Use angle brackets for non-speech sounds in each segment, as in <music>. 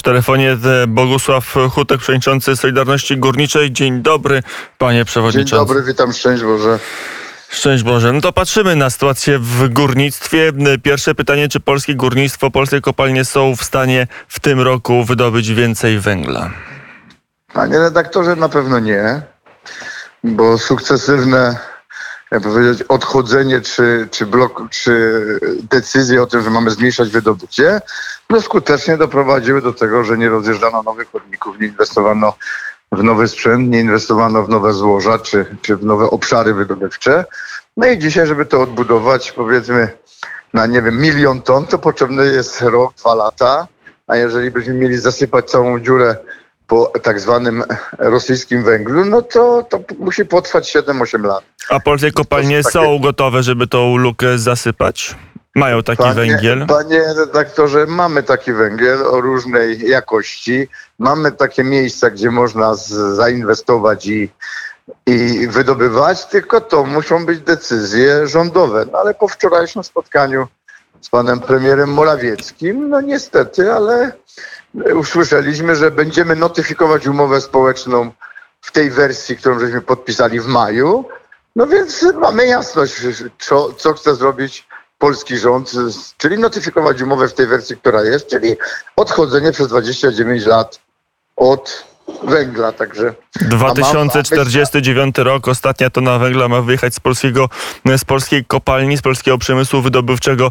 Przy telefonie Bogusław Hutek, przewodniczący Solidarności Górniczej. Dzień dobry, panie przewodniczący. Dzień dobry, witam, szczęść Boże. Szczęść Boże. No to patrzymy na sytuację w górnictwie. Pierwsze pytanie, czy polskie górnictwo, polskie kopalnie są w stanie w tym roku wydobyć więcej węgla? Panie redaktorze, na pewno nie, bo sukcesywne jak powiedzieć, odchodzenie czy, czy, blok, czy decyzje o tym, że mamy zmniejszać wydobycie, no skutecznie doprowadziły do tego, że nie rozjeżdżano nowych chodników, nie inwestowano w nowy sprzęt, nie inwestowano w nowe złoża czy, czy w nowe obszary wydobywcze. No i dzisiaj, żeby to odbudować, powiedzmy, na nie wiem, milion ton, to potrzebny jest rok, dwa lata. A jeżeli byśmy mieli zasypać całą dziurę po tak zwanym rosyjskim węglu, no to, to musi potrwać 7-8 lat. A polskie kopalnie takie... są gotowe, żeby tą lukę zasypać? Mają taki panie, węgiel? Panie redaktorze, mamy taki węgiel o różnej jakości. Mamy takie miejsca, gdzie można z, zainwestować i, i wydobywać, tylko to muszą być decyzje rządowe. No ale po wczorajszym spotkaniu z panem premierem Morawieckim, no niestety, ale usłyszeliśmy, że będziemy notyfikować umowę społeczną w tej wersji, którą żeśmy podpisali w maju. No więc mamy jasność, co, co chce zrobić polski rząd, czyli notyfikować umowę w tej wersji, która jest, czyli odchodzenie przez 29 lat od węgla, także... 2049 rok, ostatnia tona węgla ma wyjechać z polskiego, z polskiej kopalni, z polskiego przemysłu wydobywczego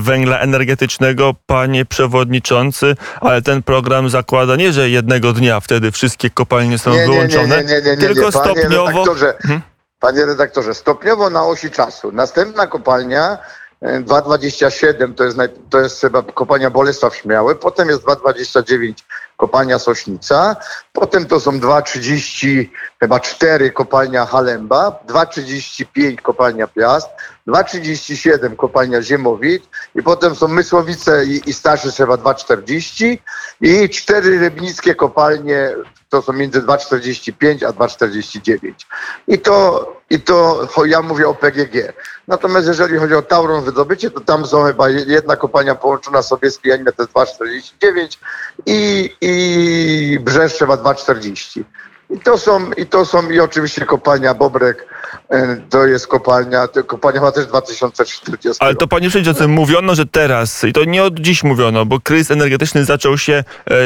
węgla energetycznego. Panie przewodniczący, ale ten program zakłada nie, że jednego dnia wtedy wszystkie kopalnie są nie, wyłączone, nie, nie, tylko stopniowo... Redaktorze, hmm? Panie redaktorze, stopniowo na osi czasu. Następna kopalnia 2,27 to jest, to jest chyba kopalnia Bolesław Śmiały, potem jest 2,29 kopalnia Sośnica, potem to są 2,30 chyba 4 kopalnia Halemba, 2,35 kopalnia Piast, 2,37 kopalnia Ziemowit i potem są Mysłowice i, i Starszy chyba 2,40 i cztery rybnickie kopalnie to są między 2,45 a 2,49. I to, I to ja mówię o PGG. Natomiast jeżeli chodzi o Tauron wydobycie, to tam są chyba jedna kopalnia połączona Sobieski Janina to jest 2,49 i, i Brzeszczewa 2,40. I to są, i to są, i oczywiście kopalnia Bobrek, to jest kopalnia, kopalnia ma też 2040. Ale to panie przewodniczący, mówiono, że teraz, i to nie od dziś mówiono, bo kryzys energetyczny zaczął się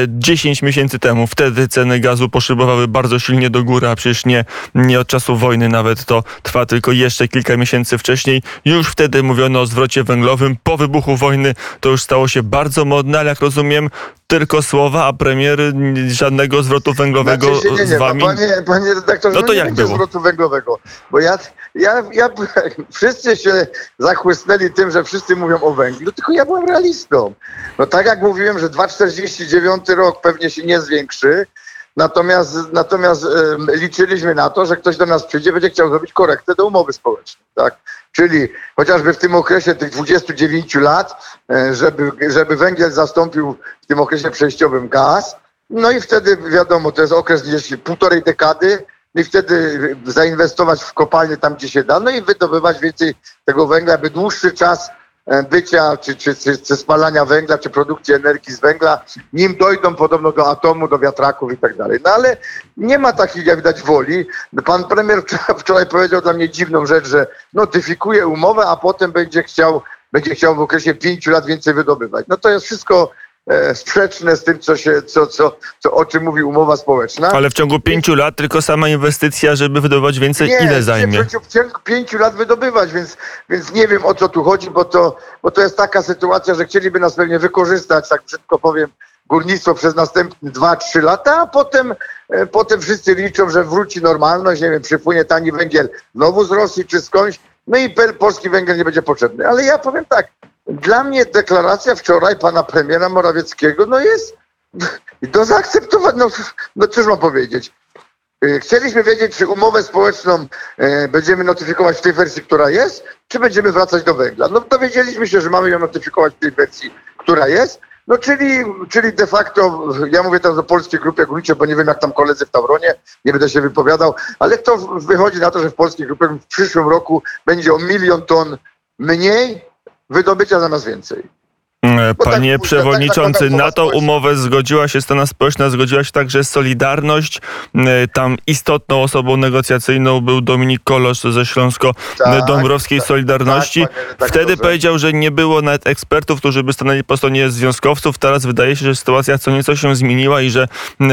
10 e, miesięcy temu. Wtedy ceny gazu poszybowały bardzo silnie do góry, a przecież nie, nie od czasu wojny nawet to trwa tylko jeszcze kilka miesięcy wcześniej. Już wtedy mówiono o zwrocie węglowym. Po wybuchu wojny to już stało się bardzo modne, ale jak rozumiem, tylko słowa, a premier żadnego zwrotu węglowego znaczy nie, nie, z wami. Panie, panie redaktorze, no to jak było? zwrotu węglowego, bo ja, ja, ja, <laughs> wszyscy się zachłysnęli tym, że wszyscy mówią o węglu, tylko ja byłem realistą. No tak jak mówiłem, że 2,49 rok pewnie się nie zwiększy, Natomiast, natomiast e, liczyliśmy na to, że ktoś do nas przyjdzie, będzie chciał zrobić korektę do umowy społecznej. Tak? Czyli chociażby w tym okresie tych 29 lat, e, żeby, żeby węgiel zastąpił w tym okresie przejściowym gaz. No i wtedy wiadomo, to jest okres gdzieś półtorej dekady, i wtedy zainwestować w kopalnie tam, gdzie się da, no i wydobywać więcej tego węgla, by dłuższy czas E, bycia, czy, czy, czy, czy, spalania węgla, czy produkcji energii z węgla, nim dojdą podobno do atomu, do wiatraków i tak dalej. No ale nie ma takiej, jak widać, woli. Pan premier <laughs> wczoraj powiedział dla mnie dziwną rzecz, że notyfikuje umowę, a potem będzie chciał, będzie chciał w okresie pięciu lat więcej wydobywać. No to jest wszystko sprzeczne z tym, co się, co, co, co, o czym mówi umowa społeczna. Ale w ciągu pięciu lat tylko sama inwestycja, żeby wydobywać więcej, nie, ile zajmie? Nie, w ciągu pięciu lat wydobywać, więc, więc nie wiem o co tu chodzi, bo to, bo to jest taka sytuacja, że chcieliby nas pewnie wykorzystać, tak brzydko powiem, górnictwo przez następne 2-3 lata, a potem, e, potem wszyscy liczą, że wróci normalność, nie wiem, przypłynie tani węgiel znowu z Rosji czy skądś, no i polski węgiel nie będzie potrzebny. Ale ja powiem tak, dla mnie deklaracja wczoraj pana premiera Morawieckiego no jest do zaakceptowania. No, no cóż mam powiedzieć. Y, chcieliśmy wiedzieć, czy umowę społeczną e, będziemy notyfikować w tej wersji, która jest, czy będziemy wracać do węgla. No dowiedzieliśmy się, że mamy ją notyfikować w tej wersji, która jest. No czyli, czyli de facto, ja mówię teraz o polskiej grupie górniczej, bo nie wiem jak tam koledzy w Tauronie, nie będę się wypowiadał, ale to wychodzi na to, że w polskiej grupie w przyszłym roku będzie o milion ton mniej wydobycia zamiast więcej. E, Bo tak- Panie tak- przewodniczący, tak- tak- na tą społeczna. umowę zgodziła się strona społeczna, zgodziła się także Solidarność. E, Tam istotną osobą negocjacyjną był Dominik Kolosz ze Śląsko-Dąbrowskiej tak, Solidarności. tak, redaktorze. Wtedy powiedział, że nie było nawet ekspertów, którzy by stanęli po stronie związkowców. Teraz wydaje się, że sytuacja co nieco się zmieniła i że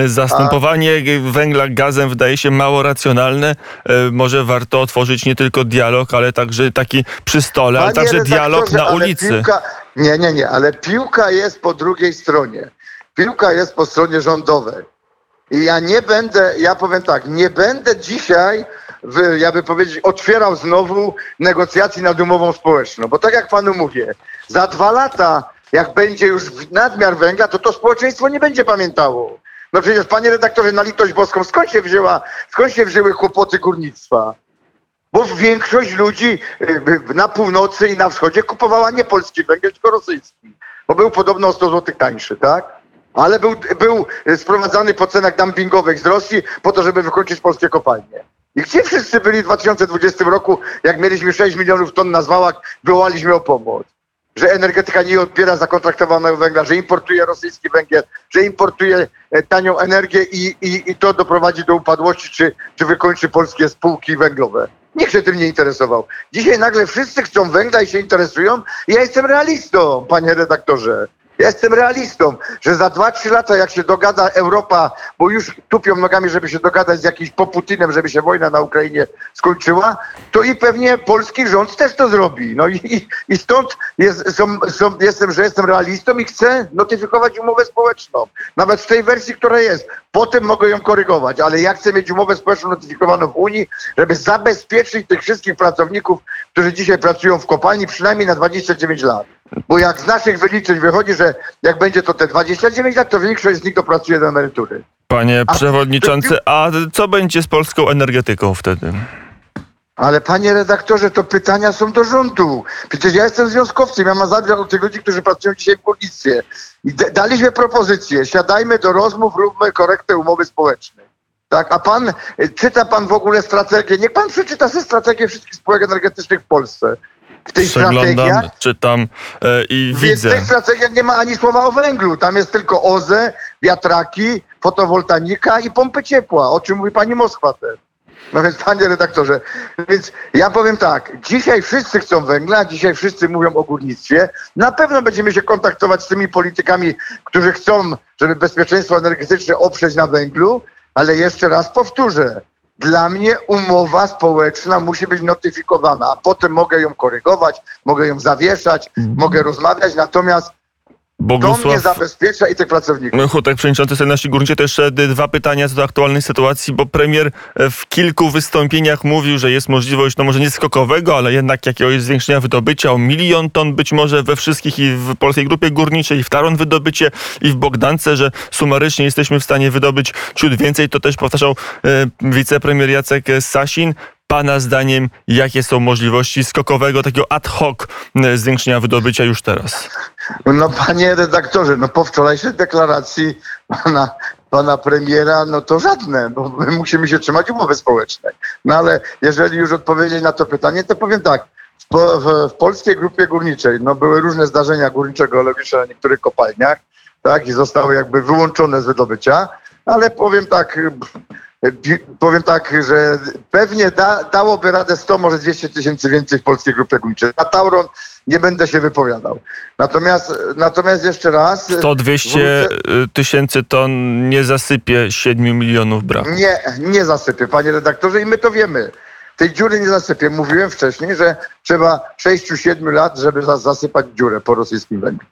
zastępowanie g- węgla gazem wydaje się mało racjonalne. E, Może warto otworzyć nie tylko dialog, ale także taki przy stole, ale Panie także dialog na ulicy. Piłka, nie, nie, nie, ale piłka jest po drugiej stronie. Piłka jest po stronie rządowej. I ja nie będę, ja powiem tak, nie będę dzisiaj, ja by powiedzieć, otwierał znowu negocjacji nad umową społeczną. Bo tak jak panu mówię, za dwa lata, jak będzie już nadmiar węgla, to to społeczeństwo nie będzie pamiętało. No przecież, panie redaktorze, na litość boską, skąd się wzięła, skąd się wzięły kłopoty górnictwa? Bo większość ludzi y, na północy i na wschodzie kupowała nie polski węgiel, tylko rosyjski. Bo był podobno o 100 zł tańszy, tak? Ale był, był sprowadzany po cenach dumpingowych z Rosji po to, żeby wykończyć polskie kopalnie. I gdzie wszyscy byli w 2020 roku, jak mieliśmy 6 milionów ton na zwałach, wołaliśmy o pomoc? Że energetyka nie odbiera zakontraktowanego węgla, że importuje rosyjski węgiel, że importuje e, tanią energię i, i, i to doprowadzi do upadłości, czy, czy wykończy polskie spółki węglowe. Nikt się tym nie interesował. Dzisiaj nagle wszyscy chcą węgla i się interesują. Ja jestem realistą, panie redaktorze. Ja jestem realistą, że za 2-3 lata, jak się dogada Europa, bo już tupią nogami, żeby się dogadać z jakimś poputinem, żeby się wojna na Ukrainie skończyła, to i pewnie polski rząd też to zrobi. No i, i, stąd jest, są, są, jestem, że jestem realistą i chcę notyfikować umowę społeczną. Nawet w tej wersji, która jest. Potem mogę ją korygować, ale ja chcę mieć umowę społeczną notyfikowaną w Unii, żeby zabezpieczyć tych wszystkich pracowników, którzy dzisiaj pracują w kopalni przynajmniej na 29 lat. Bo jak z naszych wyliczeń wychodzi, że jak będzie to te 29 lat, to większość z nich dopracuje do emerytury. Panie A- przewodniczący, a co będzie z polską energetyką wtedy? Ale panie redaktorze, to pytania są do rządu. Przecież ja jestem związkowcem, ja mam zadbać o tych ludzi, którzy pracują dzisiaj w górnictwie. I daliśmy propozycję, siadajmy do rozmów, róbmy korektę umowy społecznej. Tak, a pan, y, czyta pan w ogóle strategię, niech pan przeczyta sobie strategię wszystkich spółek energetycznych w Polsce. W tych strategiach Przeglądam, czytam e, i Więc w widzę. tych strategiach nie ma ani słowa o węglu. Tam jest tylko OZE, wiatraki, fotowoltanika i pompy ciepła, o czym mówi pani Moskwa też. No więc panie redaktorze, więc ja powiem tak, dzisiaj wszyscy chcą węgla, dzisiaj wszyscy mówią o górnictwie. Na pewno będziemy się kontaktować z tymi politykami, którzy chcą, żeby bezpieczeństwo energetyczne oprzeć na węglu, ale jeszcze raz powtórzę, dla mnie umowa społeczna musi być notyfikowana, a potem mogę ją korygować, mogę ją zawieszać, mogę rozmawiać, natomiast to mnie Bogusław zabezpiecza i tych pracowników. Hutek, przewodniczący Solidarności Górniczej, to jeszcze dwa pytania co do aktualnej sytuacji, bo premier e, w kilku wystąpieniach mówił, że jest możliwość, no może nie skokowego, ale jednak jakiegoś zwiększenia wydobycia o milion ton, być może we wszystkich i w Polskiej Grupie Górniczej, i w Taron wydobycie, i w Bogdance, że sumarycznie jesteśmy w stanie wydobyć ciut więcej. To też powtarzał e, wicepremier Jacek Sasin. Pana zdaniem, jakie są możliwości skokowego, takiego ad hoc e, zwiększenia wydobycia już teraz? No panie redaktorze, no po wczorajszej deklaracji pana, pana premiera, no to żadne, bo my musimy się trzymać umowy społecznej. No ale jeżeli już odpowiedzieć na to pytanie, to powiem tak. W, w, w polskiej grupie górniczej no, były różne zdarzenia górniczo-geologiczne na niektórych kopalniach, tak, i zostały jakby wyłączone z wydobycia, ale powiem tak, powiem tak, że pewnie da, dałoby radę 100, może 200 tysięcy więcej w polskiej grupie górniczej. Na Tauron nie będę się wypowiadał. Natomiast, natomiast jeszcze raz... 100-200 wrócę- tysięcy ton nie zasypie 7 milionów braku. Nie, nie zasypie, panie redaktorze, i my to wiemy. Tej dziury nie zasypie. Mówiłem wcześniej, że trzeba 6-7 lat, żeby za- zasypać dziurę po rosyjskim węglu.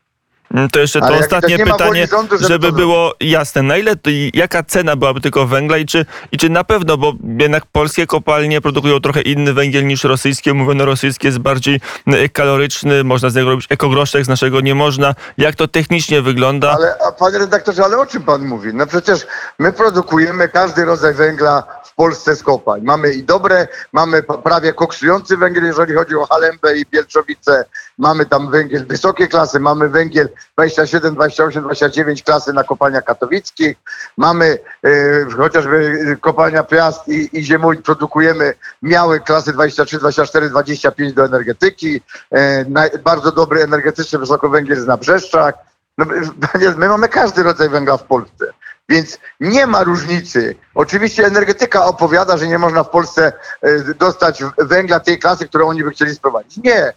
Mm, To jeszcze to Ale ostatnie pytanie, żeby żeby było jasne. Na ile, jaka cena byłaby tylko węgla i czy, i czy na pewno, bo jednak polskie kopalnie produkują trochę inny węgiel niż rosyjskie. Mówiono, rosyjski jest bardziej mm, kaloryczny, można z niego robić ekogroszek, z naszego nie można. Jak to technicznie wygląda? Ale, a panie redaktorze, ale o czym pan mówi? No przecież my produkujemy każdy rodzaj węgla Polsce z kopalń. Mamy i dobre, mamy prawie koksujący węgiel, jeżeli chodzi o Halembę i Bielczowice. Mamy tam węgiel wysokiej klasy, mamy węgiel 27, 28, 29 klasy na kopalniach katowickich. Mamy e, chociażby e, kopalnia Piast i, i produkujemy miały klasy 23, 24, 25 do energetyki. E, naj, bardzo dobry energetyczny wysokowęgiel jest na Brzeszczach. No, my <laughs> mamy każdy rodzaj węgla w Polsce. Więc nie ma różnicy. Oczywiście energetyka opowiada, że nie można w Polsce e, dostać węgla tej klasy, którą oni by chcieli sprowadzić. Nie,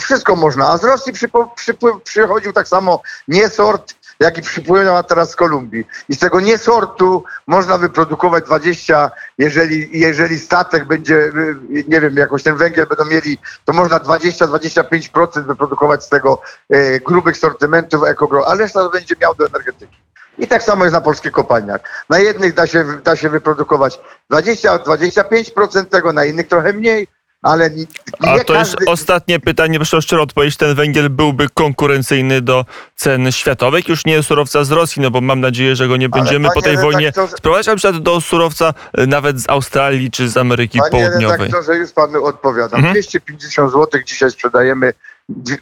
wszystko można. A z Rosji przypo, przypływ, przychodził tak samo nie sort, jak i przypłynęła teraz z Kolumbii. I z tego nie sortu można wyprodukować 20, jeżeli, jeżeli statek będzie, y, nie wiem, jakoś ten węgiel będą mieli, to można 20-25% wyprodukować z tego e, grubych sortymentów ekogro, a reszta będzie miał do energetyki. I tak samo jest na polskich kopalniach. Na jednych da się, da się wyprodukować 20-25% tego, na innych trochę mniej, ale nie, A to jest każdy... ostatnie pytanie, proszę o szczerą odpowiedź. Ten węgiel byłby konkurencyjny do cen światowych, już nie surowca z Rosji, no bo mam nadzieję, że go nie będziemy po tej panie wojnie redaktorze- sprowadzać, na przykład do surowca nawet z Australii czy z Ameryki Panie Południowej. redaktorze, już panu odpowiadam. Mhm. 250 zł dzisiaj sprzedajemy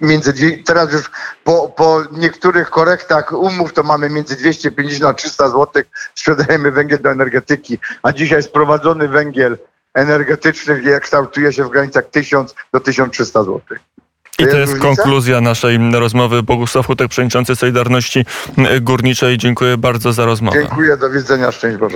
między teraz już po, po niektórych korektach umów to mamy między 250 a 300 zł sprzedajemy węgiel do energetyki, a dzisiaj sprowadzony węgiel energetyczny kształtuje się w granicach 1000 do 1300 zł. I to jest konkluzja naszej rozmowy. Bogusław Hutek, przewodniczący Solidarności Górniczej. Dziękuję bardzo za rozmowę. Dziękuję, do widzenia, szczęść Boże.